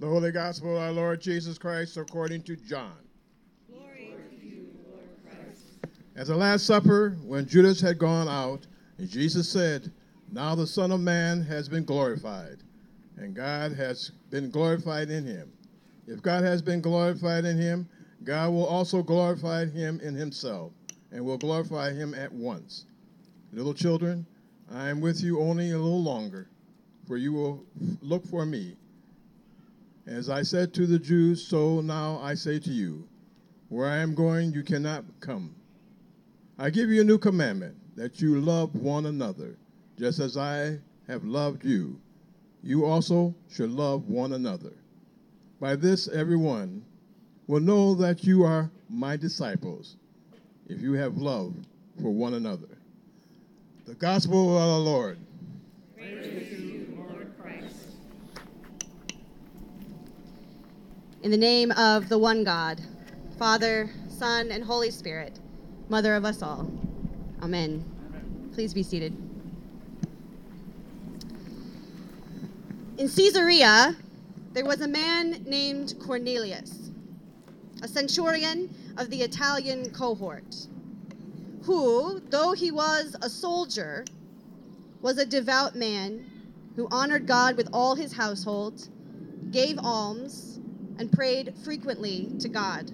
The Holy Gospel of our Lord Jesus Christ according to John. Glory to you, Lord Christ. At the Last Supper, when Judas had gone out, Jesus said, Now the Son of Man has been glorified, and God has been glorified in him. If God has been glorified in him, God will also glorify him in himself, and will glorify him at once. Little children, I am with you only a little longer, for you will look for me. As I said to the Jews, so now I say to you, where I am going, you cannot come. I give you a new commandment, that you love one another, just as I have loved you. You also should love one another. By this, everyone will know that you are my disciples, if you have love for one another. The Gospel of the Lord. Praise to you, Lord Christ. In the name of the one God, Father, Son, and Holy Spirit, Mother of us all. Amen. Please be seated. In Caesarea, there was a man named Cornelius, a centurion of the Italian cohort, who, though he was a soldier, was a devout man who honored God with all his household, gave alms, and prayed frequently to God.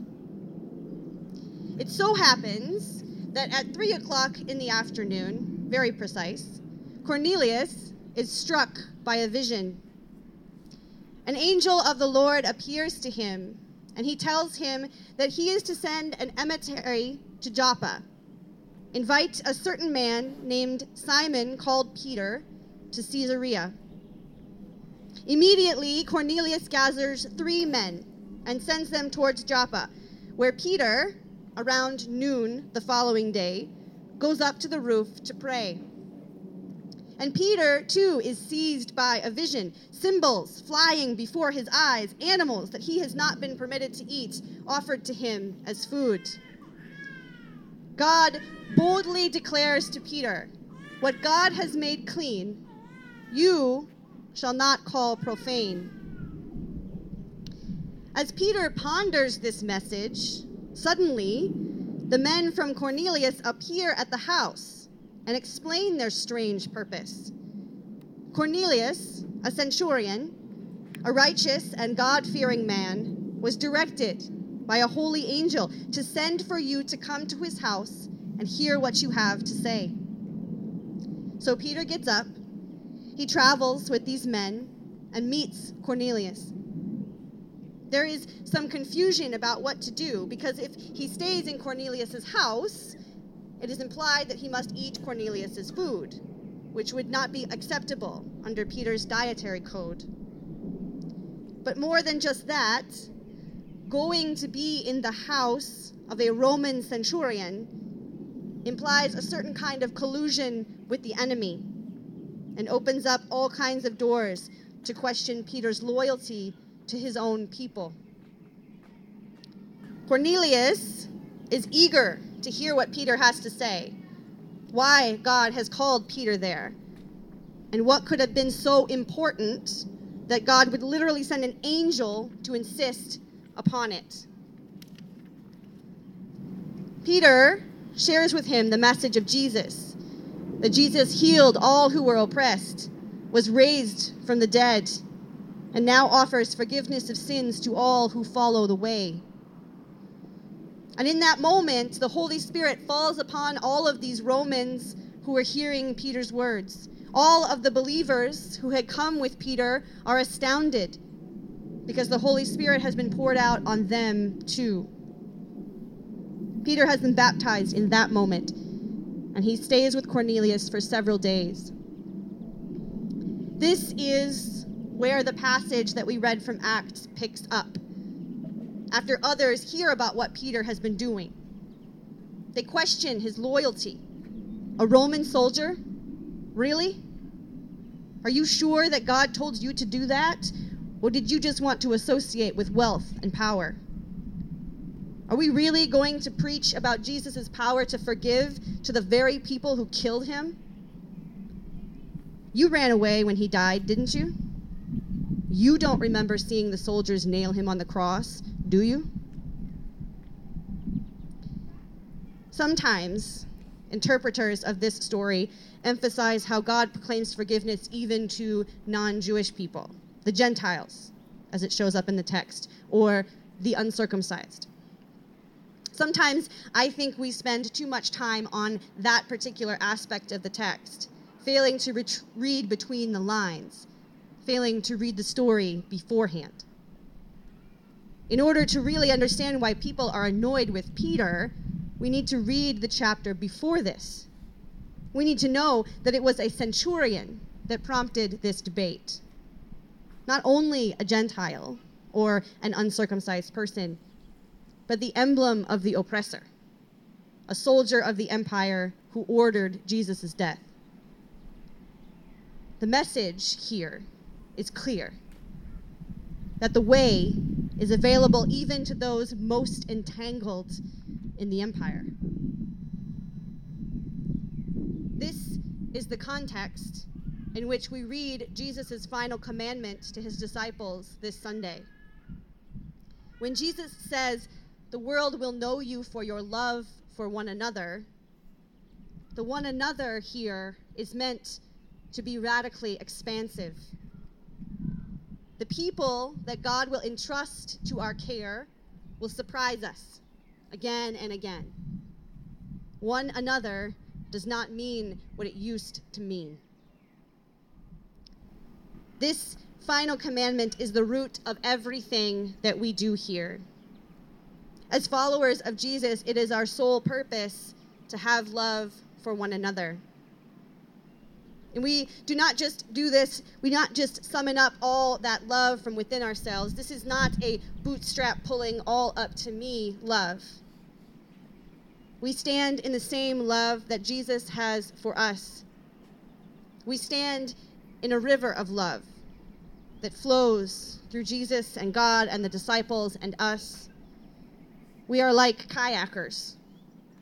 It so happens that at three o'clock in the afternoon, very precise, Cornelius is struck by a vision. An angel of the Lord appears to him, and he tells him that he is to send an emissary to Joppa, invite a certain man named Simon called Peter to Caesarea. Immediately, Cornelius gathers three men and sends them towards Joppa, where Peter, around noon the following day, goes up to the roof to pray. And Peter, too, is seized by a vision symbols flying before his eyes, animals that he has not been permitted to eat, offered to him as food. God boldly declares to Peter, What God has made clean, you shall not call profane. As Peter ponders this message, suddenly the men from Cornelius appear at the house and explain their strange purpose. Cornelius, a centurion, a righteous and God fearing man, was directed by a holy angel to send for you to come to his house and hear what you have to say. So Peter gets up, he travels with these men, and meets Cornelius. There is some confusion about what to do because if he stays in Cornelius's house, it is implied that he must eat Cornelius's food, which would not be acceptable under Peter's dietary code. But more than just that, going to be in the house of a Roman centurion implies a certain kind of collusion with the enemy and opens up all kinds of doors to question Peter's loyalty to his own people. Cornelius is eager to hear what Peter has to say, why God has called Peter there, and what could have been so important that God would literally send an angel to insist upon it. Peter shares with him the message of Jesus that Jesus healed all who were oppressed, was raised from the dead, and now offers forgiveness of sins to all who follow the way. And in that moment, the Holy Spirit falls upon all of these Romans who are hearing Peter's words. All of the believers who had come with Peter are astounded because the Holy Spirit has been poured out on them too. Peter has been baptized in that moment, and he stays with Cornelius for several days. This is where the passage that we read from Acts picks up. After others hear about what Peter has been doing, they question his loyalty. A Roman soldier? Really? Are you sure that God told you to do that? Or did you just want to associate with wealth and power? Are we really going to preach about Jesus' power to forgive to the very people who killed him? You ran away when he died, didn't you? You don't remember seeing the soldiers nail him on the cross, do you? Sometimes interpreters of this story emphasize how God proclaims forgiveness even to non Jewish people, the Gentiles, as it shows up in the text, or the uncircumcised. Sometimes I think we spend too much time on that particular aspect of the text, failing to read between the lines, failing to read the story beforehand. In order to really understand why people are annoyed with Peter, we need to read the chapter before this. We need to know that it was a centurion that prompted this debate. Not only a Gentile or an uncircumcised person, but the emblem of the oppressor, a soldier of the empire who ordered Jesus' death. The message here is clear that the way is available even to those most entangled in the empire. This is the context in which we read Jesus' final commandment to his disciples this Sunday. When Jesus says, the world will know you for your love for one another. The one another here is meant to be radically expansive. The people that God will entrust to our care will surprise us again and again. One another does not mean what it used to mean. This final commandment is the root of everything that we do here. As followers of Jesus, it is our sole purpose to have love for one another. And we do not just do this, we not just summon up all that love from within ourselves. This is not a bootstrap pulling all up to me love. We stand in the same love that Jesus has for us. We stand in a river of love that flows through Jesus and God and the disciples and us. We are like kayakers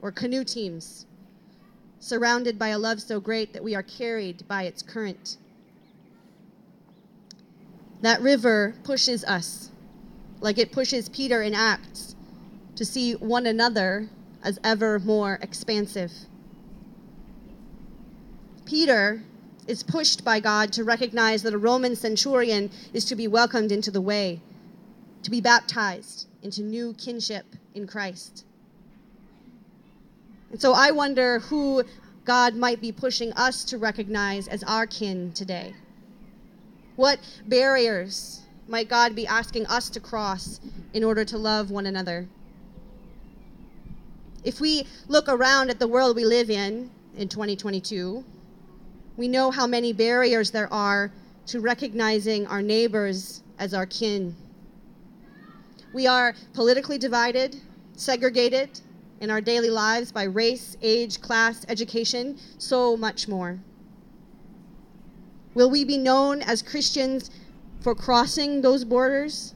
or canoe teams, surrounded by a love so great that we are carried by its current. That river pushes us, like it pushes Peter in Acts, to see one another as ever more expansive. Peter is pushed by God to recognize that a Roman centurion is to be welcomed into the way, to be baptized into new kinship in Christ. And so I wonder who God might be pushing us to recognize as our kin today. What barriers might God be asking us to cross in order to love one another? If we look around at the world we live in in 2022, we know how many barriers there are to recognizing our neighbors as our kin. We are politically divided, segregated in our daily lives by race, age, class, education, so much more. Will we be known as Christians for crossing those borders,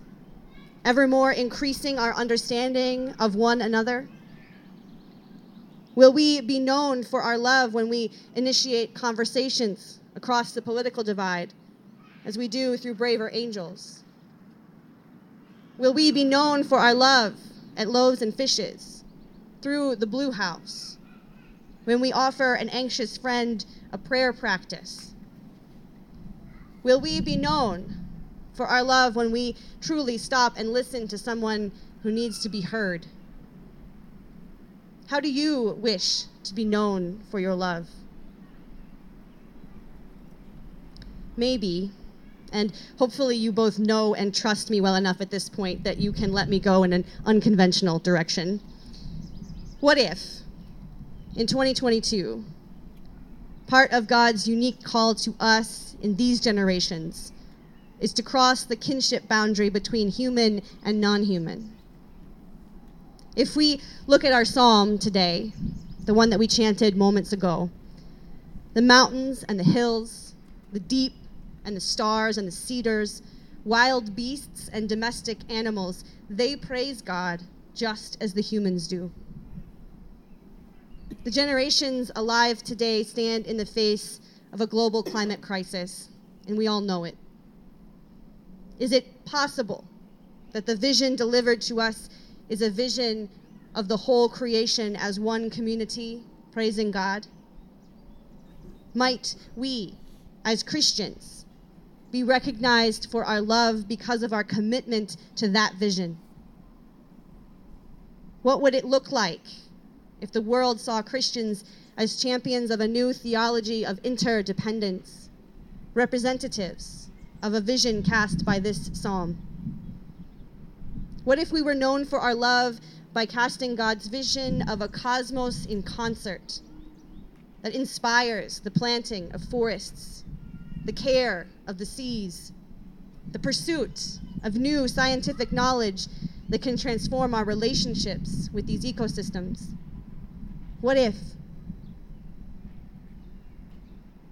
ever more increasing our understanding of one another? Will we be known for our love when we initiate conversations across the political divide, as we do through Braver Angels? Will we be known for our love at Loaves and Fishes, through the Blue House, when we offer an anxious friend a prayer practice? Will we be known for our love when we truly stop and listen to someone who needs to be heard? How do you wish to be known for your love? Maybe, and hopefully you both know and trust me well enough at this point that you can let me go in an unconventional direction. What if, in 2022, part of God's unique call to us in these generations is to cross the kinship boundary between human and non human? If we look at our psalm today, the one that we chanted moments ago, the mountains and the hills, the deep and the stars and the cedars, wild beasts and domestic animals, they praise God just as the humans do. The generations alive today stand in the face of a global climate crisis, and we all know it. Is it possible that the vision delivered to us is a vision of the whole creation as one community praising God? Might we, as Christians, be recognized for our love because of our commitment to that vision? What would it look like if the world saw Christians as champions of a new theology of interdependence, representatives of a vision cast by this psalm? What if we were known for our love by casting God's vision of a cosmos in concert that inspires the planting of forests, the care of the seas, the pursuit of new scientific knowledge that can transform our relationships with these ecosystems? What if?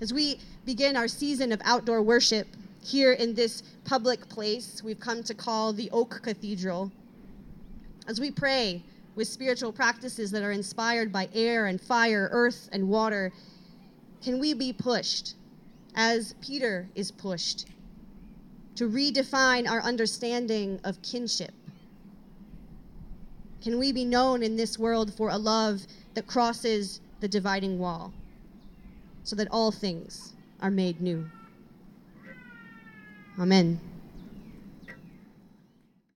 As we begin our season of outdoor worship here in this public place we've come to call the Oak Cathedral, as we pray with spiritual practices that are inspired by air and fire, earth and water, can we be pushed, as Peter is pushed, to redefine our understanding of kinship? Can we be known in this world for a love that crosses the dividing wall so that all things are made new? Amen.